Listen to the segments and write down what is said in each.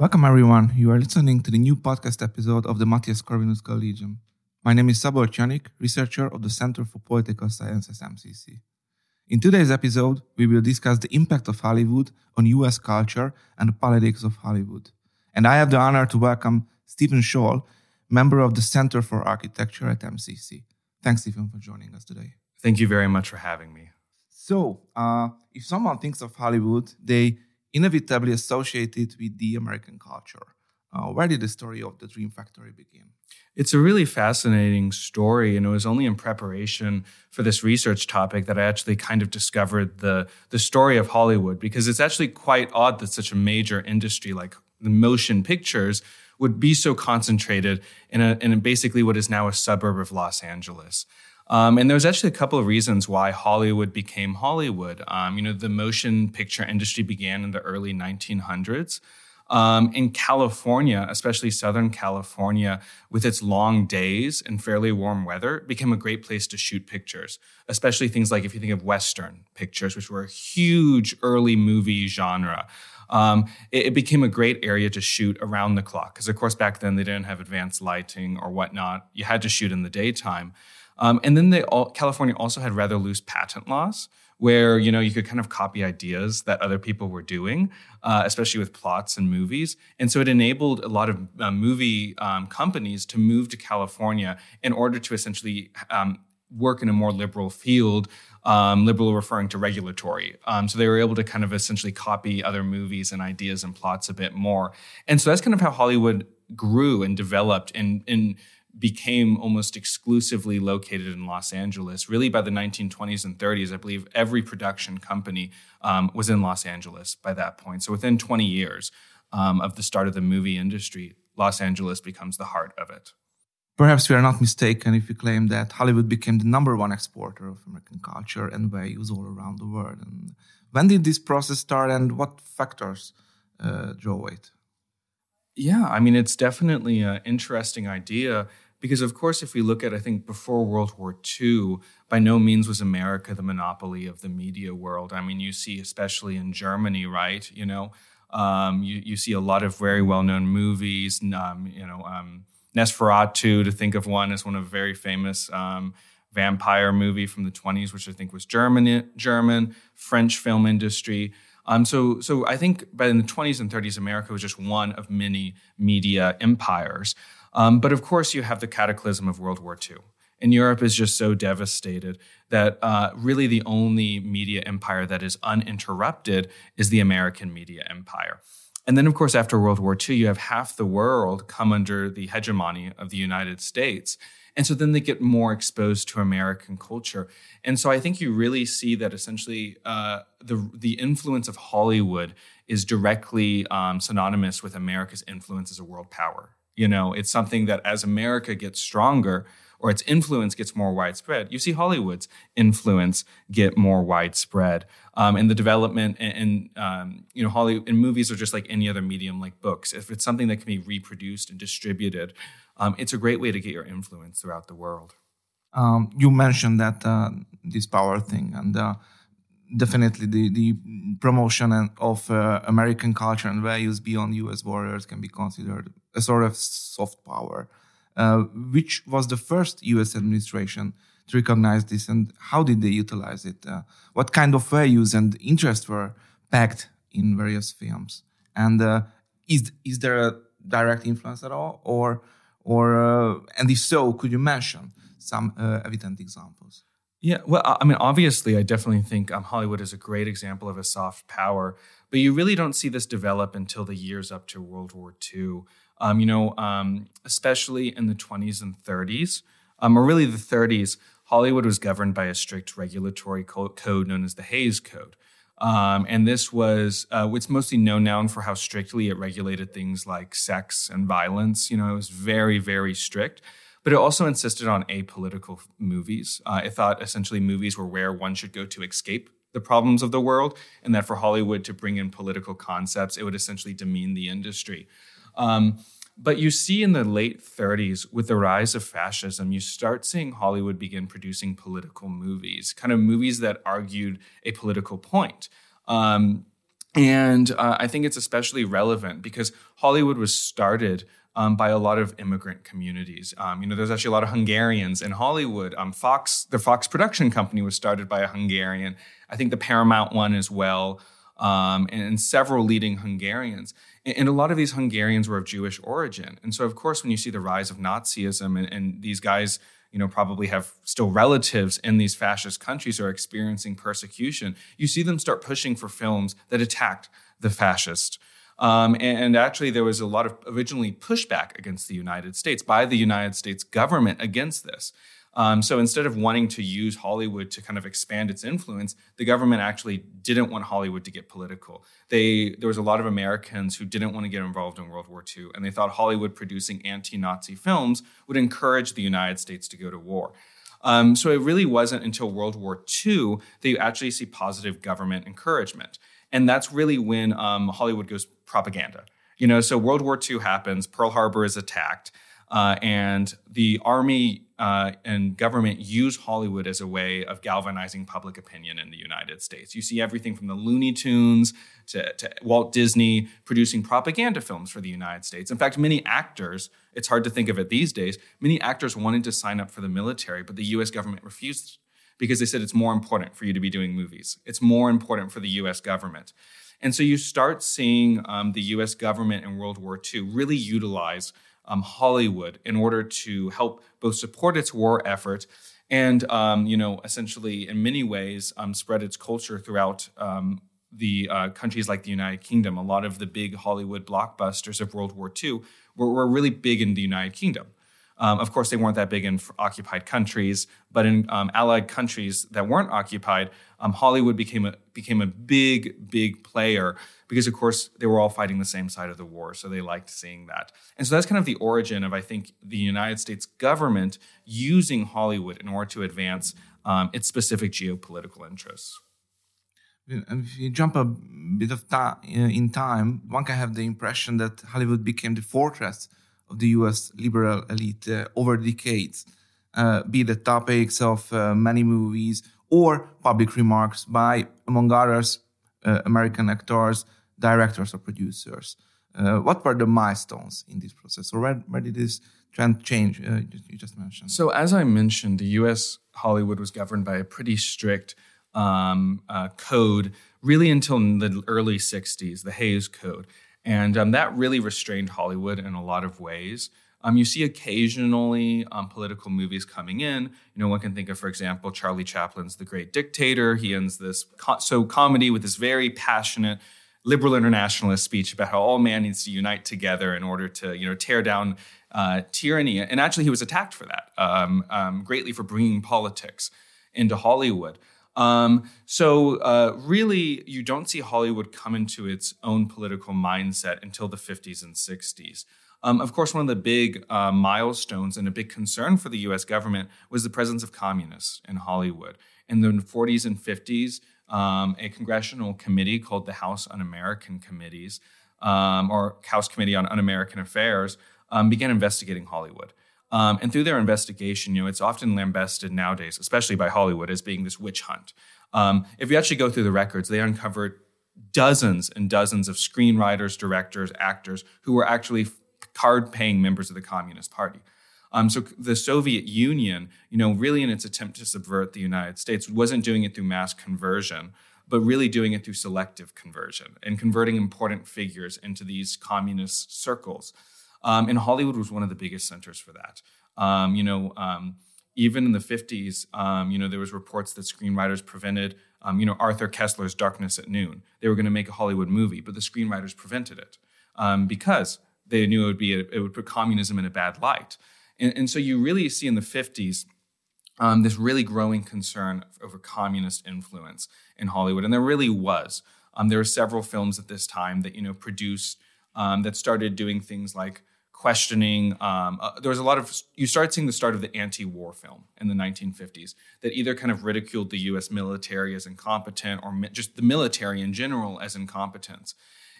Welcome, everyone. You are listening to the new podcast episode of the Mathias Corvinus Collegium. My name is Szabolcs Janik, researcher of the Center for Political Sciences MCC. In today's episode, we will discuss the impact of Hollywood on US culture and the politics of Hollywood. And I have the honor to welcome Stephen Sholl, member of the Center for Architecture at MCC. Thanks, Stephen, for joining us today. Thank you very much for having me. So, uh, if someone thinks of Hollywood, they inevitably associated with the American culture. Uh, where did the story of the Dream Factory begin? It's a really fascinating story, and it was only in preparation for this research topic that I actually kind of discovered the the story of Hollywood because it's actually quite odd that such a major industry like the motion pictures would be so concentrated in a in basically what is now a suburb of Los Angeles. Um, and there was actually a couple of reasons why Hollywood became Hollywood. Um, you know, the motion picture industry began in the early 1900s. Um, in California, especially Southern California, with its long days and fairly warm weather, became a great place to shoot pictures, especially things like if you think of Western pictures, which were a huge early movie genre. Um, it, it, became a great area to shoot around the clock because, of course, back then they didn't have advanced lighting or whatnot. You had to shoot in the daytime. Um, and then they all, California also had rather loose patent laws where you know you could kind of copy ideas that other people were doing, uh, especially with plots and movies. And so it enabled a lot of uh, movie um, companies to move to California in order to essentially um, work in a more liberal field. Um, liberal referring to regulatory. Um, so they were able to kind of essentially copy other movies and ideas and plots a bit more. And so that's kind of how Hollywood grew and developed and, and became almost exclusively located in Los Angeles. Really, by the 1920s and 30s, I believe every production company um, was in Los Angeles by that point. So within 20 years um, of the start of the movie industry, Los Angeles becomes the heart of it. Perhaps we are not mistaken if we claim that Hollywood became the number one exporter of American culture and values all around the world. And when did this process start, and what factors uh, drove it? Yeah, I mean, it's definitely an interesting idea because, of course, if we look at, I think, before World War II, by no means was America the monopoly of the media world. I mean, you see, especially in Germany, right? You know, um, you, you see a lot of very well known movies, um, you know, um, Nosferatu, to think of one as one of very famous um, vampire movie from the 20s, which I think was German, German French film industry. Um, so, so I think by in the 20s and 30s, America was just one of many media empires. Um, but of course, you have the cataclysm of World War II. And Europe is just so devastated that uh, really the only media empire that is uninterrupted is the American media empire. And then, of course, after World War II, you have half the world come under the hegemony of the United States. And so then they get more exposed to American culture. And so I think you really see that essentially uh, the, the influence of Hollywood is directly um, synonymous with America's influence as a world power. You know, it's something that as America gets stronger, or its influence gets more widespread, you see Hollywood's influence get more widespread. Um, and the development and, um, you know, Hollywood and movies are just like any other medium, like books. If it's something that can be reproduced and distributed, um, it's a great way to get your influence throughout the world. Um, you mentioned that uh, this power thing, and uh, definitely the, the promotion of uh, American culture and values beyond U.S. borders can be considered a sort of soft power. Uh, which was the first US administration to recognize this and how did they utilize it? Uh, what kind of values and interests were packed in various films? And uh, is, is there a direct influence at all? Or, or uh, and if so, could you mention some uh, evident examples? Yeah, well, I mean, obviously, I definitely think um, Hollywood is a great example of a soft power, but you really don't see this develop until the years up to World War II. Um, you know, um, especially in the 20s and 30s, um, or really the 30s, Hollywood was governed by a strict regulatory code known as the Hays Code. Um, and this was uh, it's mostly known now for how strictly it regulated things like sex and violence. You know, it was very, very strict. But it also insisted on apolitical movies. Uh, it thought essentially movies were where one should go to escape the problems of the world, and that for Hollywood to bring in political concepts, it would essentially demean the industry. Um, but you see in the late 30s, with the rise of fascism, you start seeing Hollywood begin producing political movies, kind of movies that argued a political point. Um, and uh, I think it's especially relevant because Hollywood was started um, by a lot of immigrant communities. Um, you know, there's actually a lot of Hungarians in Hollywood. Um, Fox, the Fox production company, was started by a Hungarian. I think the Paramount one as well, um, and, and, several leading Hungarians. And, and, a lot of these Hungarians were of Jewish origin. And so, of course, when you see the rise of Nazism and, and these guys, you know, probably have still relatives in these fascist countries who are experiencing persecution, you see them start pushing for films that attacked the fascist. Um, and actually, there was a lot of originally pushback against the United States by the United States government against this. Um, so instead of wanting to use Hollywood to kind of expand its influence, the government actually didn't want Hollywood to get political. They there was a lot of Americans who didn't want to get involved in World War II, and they thought Hollywood producing anti-Nazi films would encourage the United States to go to war. Um, so it really wasn't until World War II that you actually see positive government encouragement, and that's really when um, Hollywood goes propaganda. You know, so World War II happens, Pearl Harbor is attacked. Uh, and the army uh, and government use Hollywood as a way of galvanizing public opinion in the United States. You see everything from the Looney Tunes to, to, Walt Disney producing propaganda films for the United States. In fact, many actors, it's hard to think of it these days, many actors wanted to sign up for the military, but the US government refused because they said it's more important for you to be doing movies. It's more important for the US government. And so you start seeing um, the US government in World War II really utilize um, Hollywood in order to help both support its war effort and, um, you know, essentially in many ways um, spread its culture throughout um, the uh, countries like the United Kingdom. A lot of the big Hollywood blockbusters of World War II were, were really big in the United Kingdom. Um, of course, they weren't that big in occupied countries, but in um, allied countries that weren't occupied, um, Hollywood became a became a big, big player because, of course, they were all fighting the same side of the war, so they liked seeing that. And so that's kind of the origin of, I think, the United States government using Hollywood in order to advance um, its specific geopolitical interests. If you jump a bit of ta- in time, one can have the impression that Hollywood became the fortress of the US liberal elite uh, over decades, uh, be the topics of uh, many movies or public remarks by, among others, uh, American actors, directors, or producers. Uh, what were the milestones in this process, or where, where did this trend change? Uh, you just mentioned. So, as I mentioned, the US Hollywood was governed by a pretty strict um, code really until the early 60s, the Hays Code. And um, that really restrained Hollywood in a lot of ways. Um, you see occasionally um, political movies coming in. You know, one can think of, for example, Charlie Chaplin's The Great Dictator. He ends this co- so comedy with this very passionate liberal internationalist speech about how all man needs to unite together in order to, you know, tear down uh, tyranny. And actually, he was attacked for that um, um, greatly for bringing politics into Hollywood. Um, so uh, really, you don't see Hollywood come into its own political mindset until the 50s and 60s. Um, of course, one of the big uh, milestones and a big concern for the US government was the presence of communists in Hollywood. In the 40s and 50s, um, a congressional committee called the House Un American Committees, um, or House Committee on Un American Affairs, um, began investigating Hollywood. Um, and through their investigation, you know, it's often lambasted nowadays, especially by Hollywood, as being this witch hunt. Um, if you actually go through the records, they uncovered dozens and dozens of screenwriters, directors, actors who were actually card-paying members of the Communist Party. Um, so the Soviet Union, you know, really in its attempt to subvert the United States, wasn't doing it through mass conversion, but really doing it through selective conversion and converting important figures into these communist circles. Um, and Hollywood was one of the biggest centers for that. Um, you know, um, even in the 50s, um, you know, there was reports that screenwriters prevented, um, you know, Arthur Koestler's Darkness at Noon. They were going to make a Hollywood movie, but the screenwriters prevented it um, because they knew it would be a, it would put communism in a bad light. And, and so you really see in the 50s um, this really growing concern over communist influence in Hollywood, and there really was. There were several films at this time that you know produced that started doing things like questioning. Um, uh, there was a lot of you started seeing the start of the anti-war film in the 1950s that either kind of ridiculed the U.S. military as incompetent or mi- just the military in general as incompetence.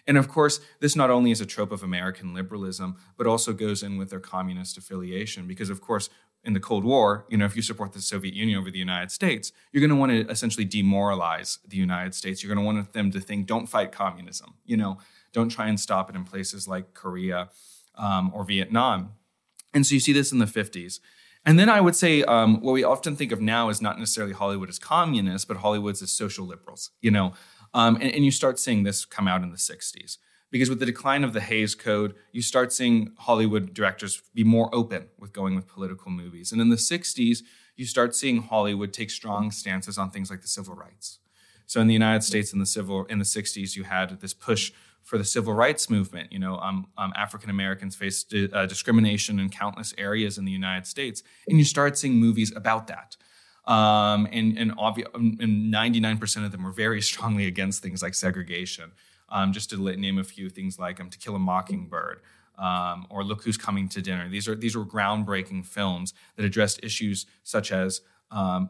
And of course, this not only is a trope of American liberalism, but also goes in with their communist affiliation. Because, of course, in the Cold War, you know, if you support the Soviet Union over the United States, you're going to want to essentially demoralize the United States. You're going to want them to think, don't fight communism. You know, don't try and stop it in places like Korea um, or Vietnam. And so you see this in the 50s. And then I would say um, what we often think of now is not necessarily Hollywood as communists, but Hollywood's as social liberals, you know. Um, and, and you start seeing this come out in the 60s. Because with the decline of the Hays Code, you start seeing Hollywood directors be more open with going with political movies. And in the 60s, you start seeing Hollywood take strong stances on things like the civil rights. So in the United States in the civil in the 60s, you had this push for the civil rights movement. You know, um, um, African Americans faced uh, discrimination in countless areas in the United States, and you start seeing movies about that. Um, and and, um, and 99% of them were very strongly against things like segregation. Um, just to name a few things like um, To Kill a Mockingbird. Or Look Who's Coming to Dinner. These are these were groundbreaking films that addressed issues such as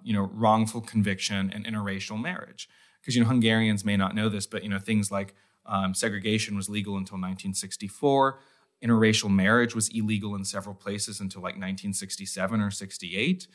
you know wrongful conviction and interracial marriage. Because you know Hungarians may not know this, but you know things like um, segregation was legal until 1964. Interracial marriage was illegal in several places until like 1967 or 68.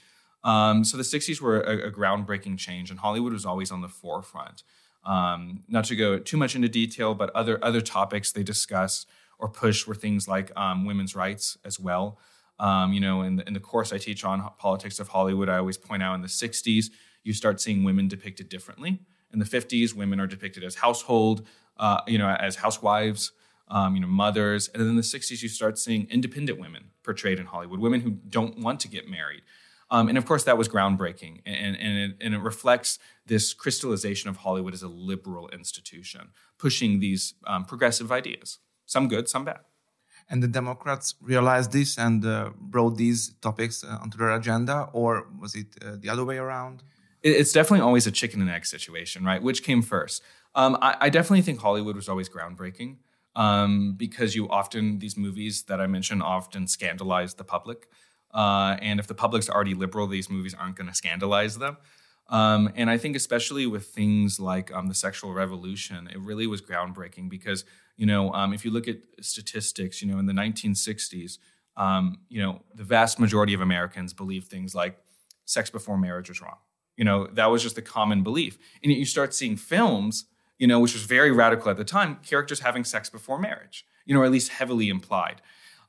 Um, so the 60s were a, a, groundbreaking change, and Hollywood was always on the forefront. Um, not to go too much into detail, but other other topics they discuss or push were things like um, women's rights as well. Um, you know, in the, in the course I teach on politics of Hollywood, I always point out in the 60s, you start seeing women depicted differently. In the 50s, women are depicted as household, uh, you know, as housewives, um, you know, mothers. And then in the 60s, you start seeing independent women portrayed in Hollywood, women who don't want to get married. Um, and of course, that was groundbreaking. And, and, it, and it reflects this crystallization of Hollywood as a liberal institution, pushing these um, progressive ideas, some good, some bad. And the Democrats realized this and uh, brought these topics uh, onto their agenda, or was it uh, the other way around? It's definitely always a chicken and egg situation, right? Which came first? Um, I, I, definitely think Hollywood was always groundbreaking um, because you often, these movies that I mentioned often scandalize the public. Uh, and if the public's already liberal, these movies aren't going to scandalize them. Um, and I think, especially with things like um, the sexual revolution, it really was groundbreaking because, you know, um, if you look at statistics, you know, in the 1960s, um, you know, the vast majority of Americans believed things like sex before marriage was wrong. You know, that was just the common belief. And you start seeing films, you know, which was very radical at the time, characters having sex before marriage, you know, or at least heavily implied,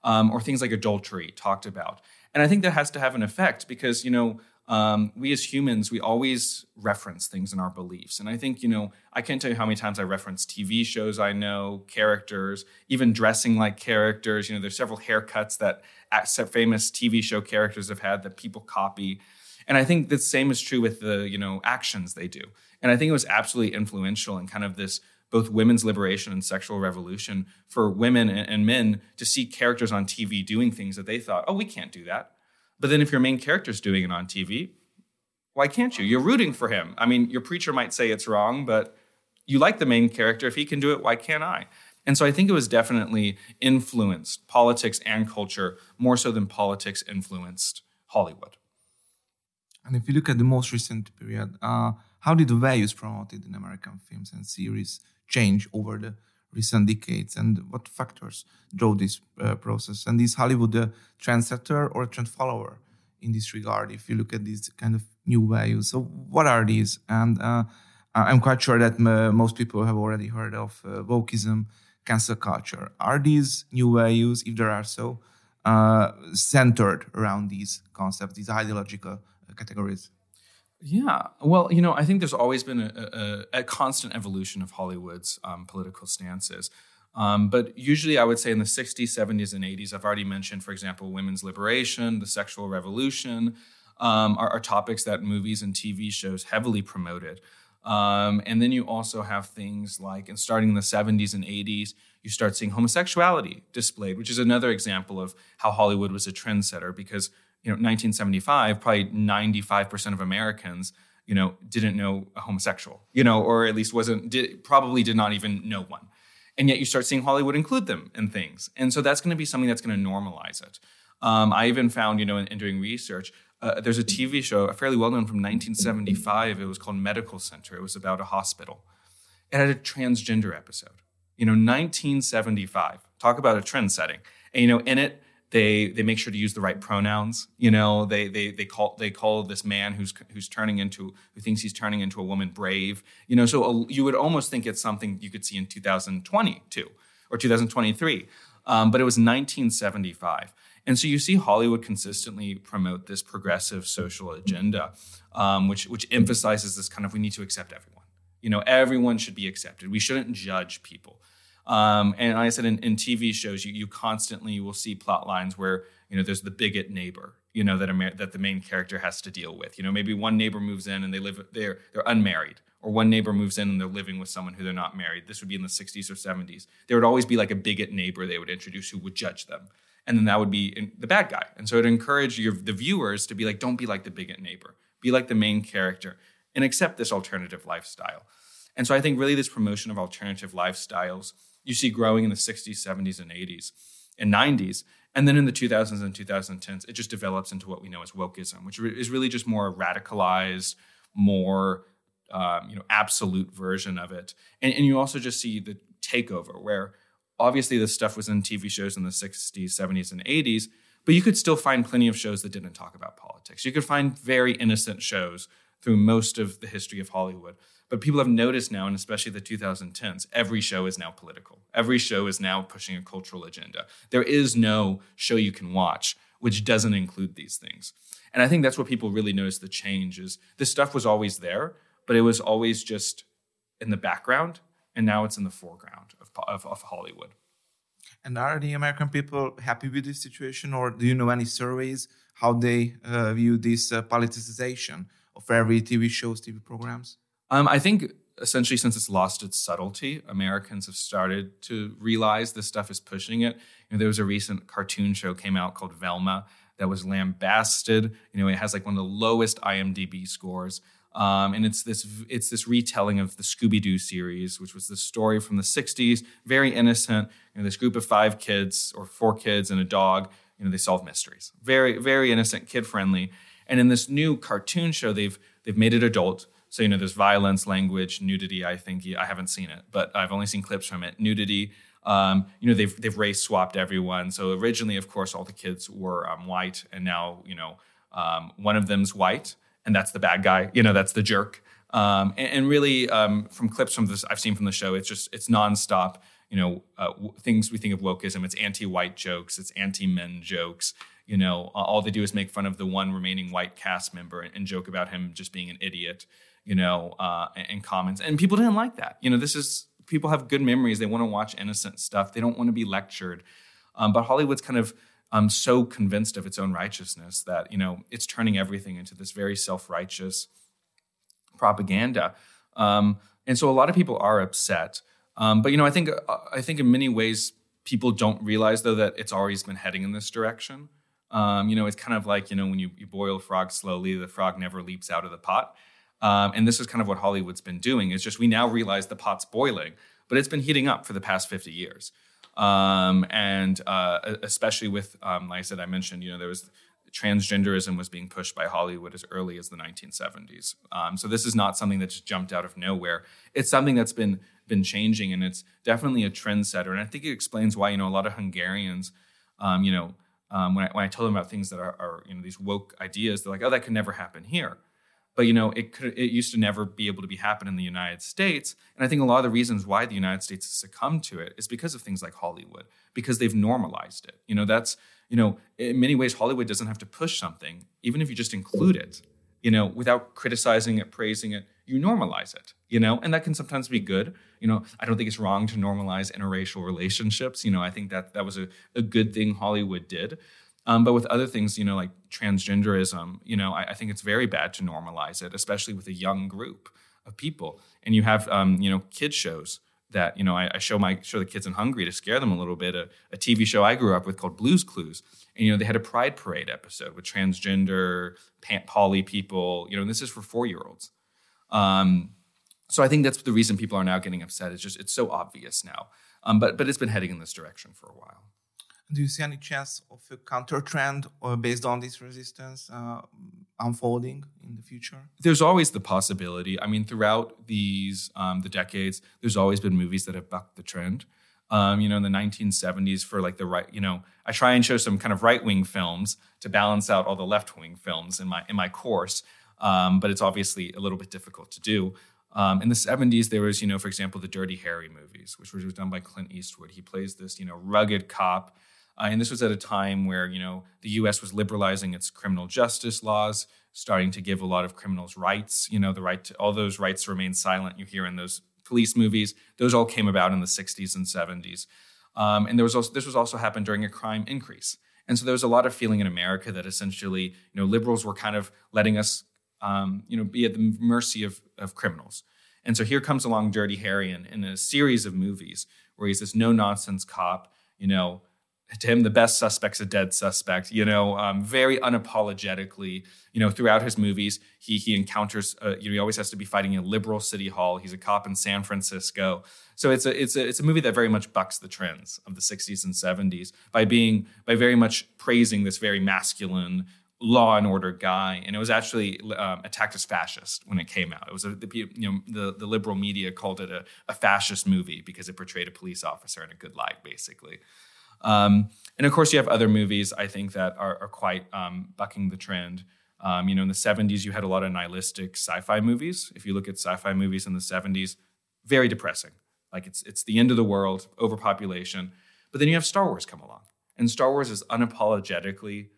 um, or things like adultery talked about. And I think that has to have an effect because, you know, um, we as humans, we always reference things in our beliefs. And I think, you know, I can't tell you how many times I reference TV shows I know, characters, even dressing like characters. You know, there's several haircuts that famous TV show characters have had that people copy. And I think the same is true with the, you know, actions they do. And I think it was absolutely influential in kind of this both women's liberation and sexual revolution for women and men to see characters on TV doing things that they thought, oh, we can't do that. But then if your main character's doing it on TV, why can't you? You're rooting for him. I mean, your preacher might say it's wrong, but you like the main character. If he can do it, why can't I? And so I think it was definitely influenced politics and culture more so than politics influenced Hollywood. And if you look at the most recent period, uh, how did the values promoted in American films and series change over the recent decades? And what factors drove this uh, process? And is hollywood a trendsetter or a trend follower in this regard if you look at these kind of new values? So what are these? And uh, i'm quite sure that m- most people have already heard of uh, wokeism cancel culture. Are these new values if there are so uh, centered around these concepts these ideological categories yeah. Well, you know, I think there's always been a, a, a constant evolution of Hollywood's um, political stances. Um, but usually, I would say in the 60s, 70s, and 80s, I've already mentioned, for example, women's liberation, the sexual revolution, um, are, are, topics that movies and TV shows heavily promoted. Um, and then you also have things like, and starting in the 70s and 80s, you start seeing homosexuality displayed, which is another example of how Hollywood was a trendsetter because you know 1975 probably 95% of americans you know didn't know a homosexual you know or at least wasn't did, probably did not even know one. And yet you start seeing hollywood include them in things. And so that's going to be something that's going to normalize it. Um, i even found you know in, in doing research uh, there's a tv show a fairly well known from 1975 it was called medical center. It was about a hospital. It had a transgender episode. You know 1975 talk about a trend setting and you know in it they they make sure to use the right pronouns. You know, they they they call they call this man who's who's turning into who thinks he's turning into a woman brave. You know, so a, you would almost think it's something you could see in 2022 or 2023, um, but it was 1975. And so you see Hollywood consistently promote this progressive social agenda, um, which which emphasizes this kind of we need to accept everyone. You know, everyone should be accepted. We shouldn't judge people. Um, and like I said, in, in TV shows, you, you constantly will see plot lines where you know there's the bigot neighbor, you know that Amer- that the main character has to deal with. You know, maybe one neighbor moves in and they live they're they're unmarried, or one neighbor moves in and they're living with someone who they're not married. This would be in the 60s or 70s. There would always be like a bigot neighbor they would introduce who would judge them, and then that would be the bad guy. And so it encouraged your the viewers to be like, don't be like the bigot neighbor, be like the main character, and accept this alternative lifestyle. And so I think really this promotion of alternative lifestyles you see growing in the 60s, 70s, and 80s and 90s. And then in the 2000s and 2010s, it just develops into what we know as wokeism, which is really just more radicalized, more um, you know absolute version of it. And, and you also just see the takeover, where obviously this stuff was in TV shows in the 60s, 70s, and 80s, but you could still find plenty of shows that didn't talk about politics. You could find very innocent shows through most of the history of Hollywood. But people have noticed now, and especially the 2010s, every show is now political. Every show is now pushing a cultural agenda. There is no show you can watch which doesn't include these things. And I think that's what people really notice the change is this stuff was always there, but it was always just in the background, and now it's in the foreground of, of, of Hollywood. And are the American people happy with this situation, or do you know any surveys how they uh, view this uh, politicization of every TV shows, TV programs? Um, I think essentially since it's lost its subtlety, Americans have started to realize this stuff is pushing it. You know, there was a recent cartoon show came out called Velma that was lambasted. You know, it has like one of the lowest IMDb scores. Um, and it's this it's this retelling of the Scooby Doo series, which was the story from the '60s, very innocent. You know, this group of five kids or four kids and a dog. You know, they solve mysteries. Very very innocent, kid friendly. And in this new cartoon show, they've they've made it adult. So you know, there's violence, language, nudity. I think I haven't seen it, but I've only seen clips from it. Nudity. Um, you know, they've they've race swapped everyone. So originally, of course, all the kids were um, white, and now you know, um, one of them's white, and that's the bad guy. You know, that's the jerk. Um, and, and, really, um, from clips from this I've seen from the show, it's just it's nonstop. You know, uh, w- things we think of wokeism. It's anti-white jokes. It's anti-men jokes you know all they do is make fun of the one remaining white cast member and, and joke about him just being an idiot you know, uh, comments. And people didn't like that. You know, this is people have good memories. They want to watch innocent stuff. They don't want to be lectured. Um, but Hollywood's kind of um, so convinced of its own righteousness that you know it's turning everything into this very self-righteous propaganda. Um, and so a lot of people are upset. Um, but you know, I think uh, I think in many ways people don't realize though that it's always been heading in this direction. Um, you know, it's kind of like you know when you, you boil a frog slowly, the frog never leaps out of the pot. Um, and this is kind of what Hollywood's been doing. Is just we now realize the pot's boiling, but it's been heating up for the past 50 years. Um, and uh, especially with, um, like I said, I mentioned, you know, there was transgenderism was being pushed by Hollywood as early as the 1970s. Um, so this is not something that just jumped out of nowhere. It's something that's been been changing, and it's definitely a trendsetter. And I think it explains why you know a lot of Hungarians, um, you know, um, when I, when I tell them about things that are, are you know these woke ideas, they're like, oh, that could never happen here but you know it could it used to never be able to be happen in the United States. And I think a lot of the reasons why the United States has succumbed to it is because of things like Hollywood because they've normalized it. You know that's you know in many ways Hollywood doesn't have to push something even if you just include it. You know without criticizing it praising it you normalize it you know? And that can sometimes be good. You know i don't think it's wrong to normalize interracial relationships. You know i think that that was a, a good thing hollywood did um, but with other things, you know, like transgenderism, you know, I, I, think it's very bad to normalize it, especially with a young group of people. And you have, um, you know, kid shows that you know I, I, show my show the kids in Hungary to scare them a little bit. A, a, TV show I grew up with called Blues Clues, and you know they had a Pride Parade episode with transgender poly people. You know, and this is for four year olds. Um, so I think that's the reason people are now getting upset. It's just it's so obvious now. Um, but but it's been heading in this direction for a while. Do you see any chance of a counter trend or based on this resistance uh, unfolding in the future? There's always the possibility. I mean, throughout these um, the decades, there's always been movies that have bucked the trend. Um, you know, in the 1970s, for like the right, you know, I try and show some kind of right wing films to balance out all the left wing films in my in my course, um, but it's obviously a little bit difficult to do. Um, in the 70s, there was, you know, for example, the Dirty Harry movies, which was done by Clint Eastwood. He plays this, you know, rugged cop uh, and this was at a time where you know the U.S. was liberalizing its criminal justice laws, starting to give a lot of criminals rights. You know, the right to all those rights to remain silent. You hear in those police movies; those all came about in the '60s and '70s. Um, and there was also this was also happened during a crime increase. And so there was a lot of feeling in America that essentially, you know, liberals were kind of letting us, um, you know, be at the mercy of, of criminals. And so here comes along Dirty Harry in, in a series of movies where he's this no nonsense cop, you know, to him, the best suspect's a dead suspect. You know, um, very unapologetically. You know, throughout his movies, he he encounters. Uh, you know, he always has to be fighting a liberal city hall. He's a cop in San Francisco. So it's a it's a it's a movie that very much bucks the trends of the '60s and '70s by being by very much praising this very masculine law and order guy, and it was actually um, attacked as fascist when it came out. It was a, the, you know the, the liberal media called it a, a fascist movie because it portrayed a police officer in a good light, basically. Um, and of course, you have other movies I think that are, are quite um, bucking the trend. Um, you know, in the 70s, you had a lot of nihilistic sci-fi movies. If you look at sci-fi movies in the 70s, very depressing. Like it's it's the end of the world, overpopulation. But then you have Star Wars come along, and Star Wars is unapologetically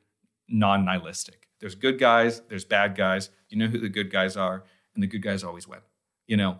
non-nihilistic. There's good guys, there's bad guys. You know who the good guys are, and the good guys always win. You know,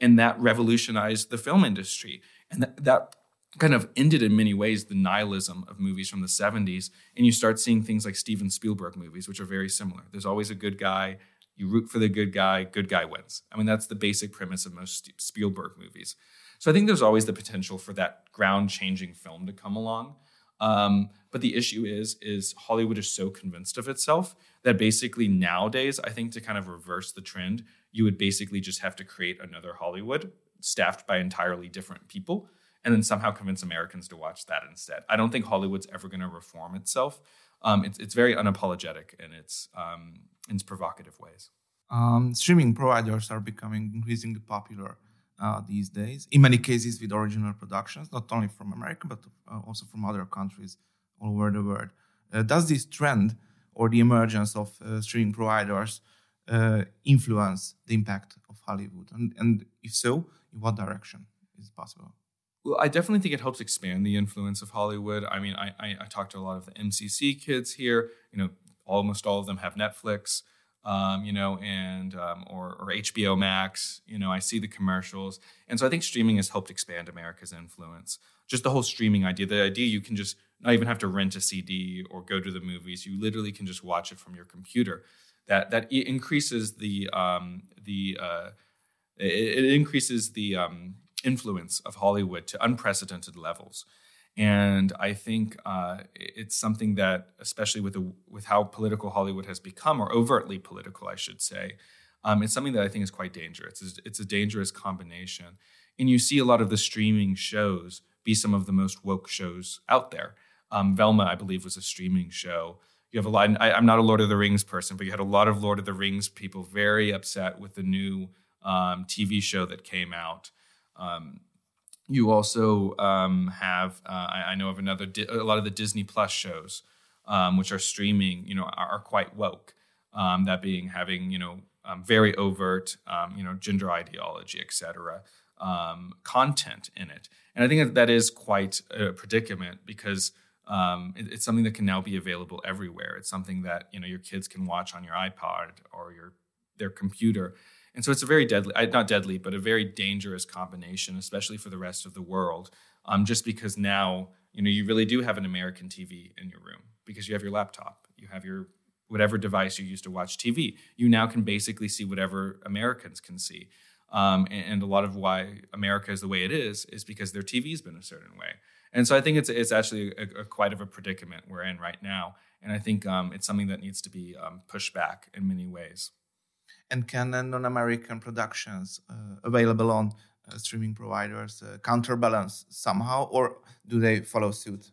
and that revolutionized the film industry, and that, that kind of ended in many ways the nihilism of movies from the 70s and you start seeing things like steven spielberg movies which are very similar. There's always a good guy you root for the good guy good guy wins. I mean that's the basic premise of most spielberg movies. So i think there's always the potential for that ground changing film to come along. Um, but the issue is is hollywood is so convinced of itself that basically nowadays i think to kind of reverse the trend you would basically just have to create another hollywood staffed by entirely different people and then somehow convince Americans to watch that instead. I don't think Hollywood's ever going to reform itself. Um, it's, it's very unapologetic in its, um, in its provocative ways. Um, streaming providers are becoming increasingly popular uh, these days, in many cases with original productions, not only from America, but uh, also from other countries all over the world. Uh, does this trend or the emergence of uh, streaming providers uh, influence the impact of Hollywood? And, and if so, in what direction is possible? Well, I definitely think it helps expand the influence of Hollywood. I mean, I, I, I talk to a lot of the MCC kids here. You know, almost all of them have Netflix. Um, you know, and um, or, or HBO Max. You know, I see the commercials, and so I think streaming has helped expand America's influence. Just the whole streaming idea, the idea you can just not even have to rent a CD or go to the movies. You literally can just watch it from your computer. That that increases the um, the uh, it, it, increases the um, influence of Hollywood to unprecedented levels. And I think uh, it's something that, especially with the, with how political Hollywood has become, or overtly political, I should say, um, it's something that I think is quite dangerous. It's, it's, a dangerous combination, and you see a lot of the streaming shows be some of the most woke shows out there. Um, Velma, I believe, was a streaming show. You have a lot. I, am not a Lord of the Rings person, but you had a lot of Lord of the Rings people very upset with the new um, TV show that came out. Um, you also um, have, uh, I, I, know of another, a lot of the Disney Plus shows, um, which are streaming, you know, are, are quite woke. Um, that being having, you know, um, very overt, um, you know, gender ideology, etc. content in it. And I think that, that is quite a predicament because it, it's something that can now be available everywhere. It's something that, you know, your kids can watch on your iPod or your their computer and so it's a very deadly, not deadly, but a very dangerous combination, especially for the rest of the world. Um, just because now, you know, you really do have an American TV in your room because you have your laptop, you have your whatever device you use to watch TV. You now can basically see whatever Americans can see. Um, and, and, a lot of why America is the way it is is because their TV's been a certain way. And so I think it's it's actually a, a quite of a predicament we're in right now. And I think um, it's something that needs to be um, pushed back in many ways. And can non-American productions uh, available on uh, streaming providers uh, counterbalance somehow, or do they follow suit?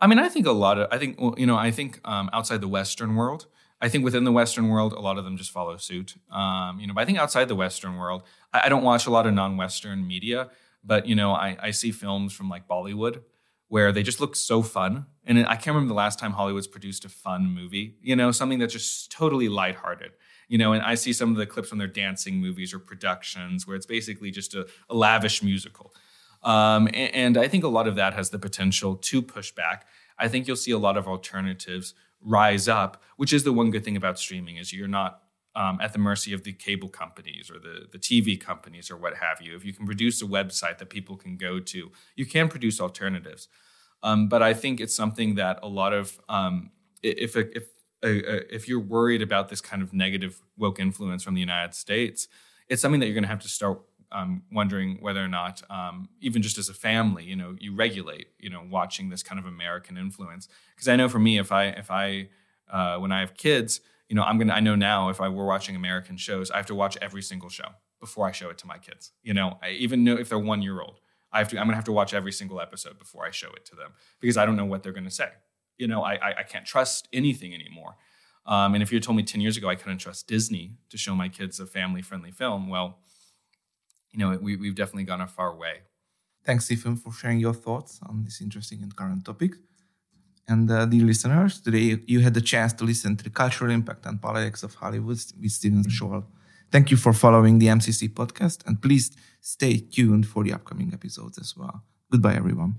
I mean, I think a lot of I think you know I think um, outside the Western world, I think within the Western world, a lot of them just follow suit. Um, you know, but I think outside the Western world, I, I, don't watch a lot of non-Western media, but you know, I, I see films from like Bollywood where they just look so fun. And I can't remember the last time Hollywood's produced a fun movie. You know, something that's just totally lighthearted. You know, and I see some of the clips from their dancing movies or productions where it's basically just a, a lavish musical. Um, and, and I think a lot of that has the potential to push back. I think you'll see a lot of alternatives rise up, which is the one good thing about streaming is you're not um, at the mercy of the cable companies or the, the TV companies or what have you. If you can produce a website that people can go to, you can produce alternatives. Um, but I think it's something that a lot of um, if if if you're worried about this kind of negative woke influence from the United States, it's something that you're going to have to start um, wondering whether or not, um, even just as a family, you know, you regulate, you know, watching this kind of American influence. Because I know for me, if I, if I, uh, when I have kids, you know, I'm gonna, I know now if I were watching American shows, I have to watch every single show before I show it to my kids. You know, I even know if they're one year old, I have to, I'm gonna have to watch every single episode before I show it to them because I don't know what they're gonna say. You know, I, I, can't trust anything anymore. Um, and if you told me 10 years ago I couldn't trust Disney to show my kids a family friendly film, well, you know, we, we've definitely gone a far way. Thanks, Stephen, for sharing your thoughts on this interesting and current topic. And uh, dear listeners, today you had the chance to listen to the cultural impact and politics of Hollywood with Stephen Sholl. Thank you for following the MCC podcast, and please stay tuned for the upcoming episodes as well. Goodbye, everyone.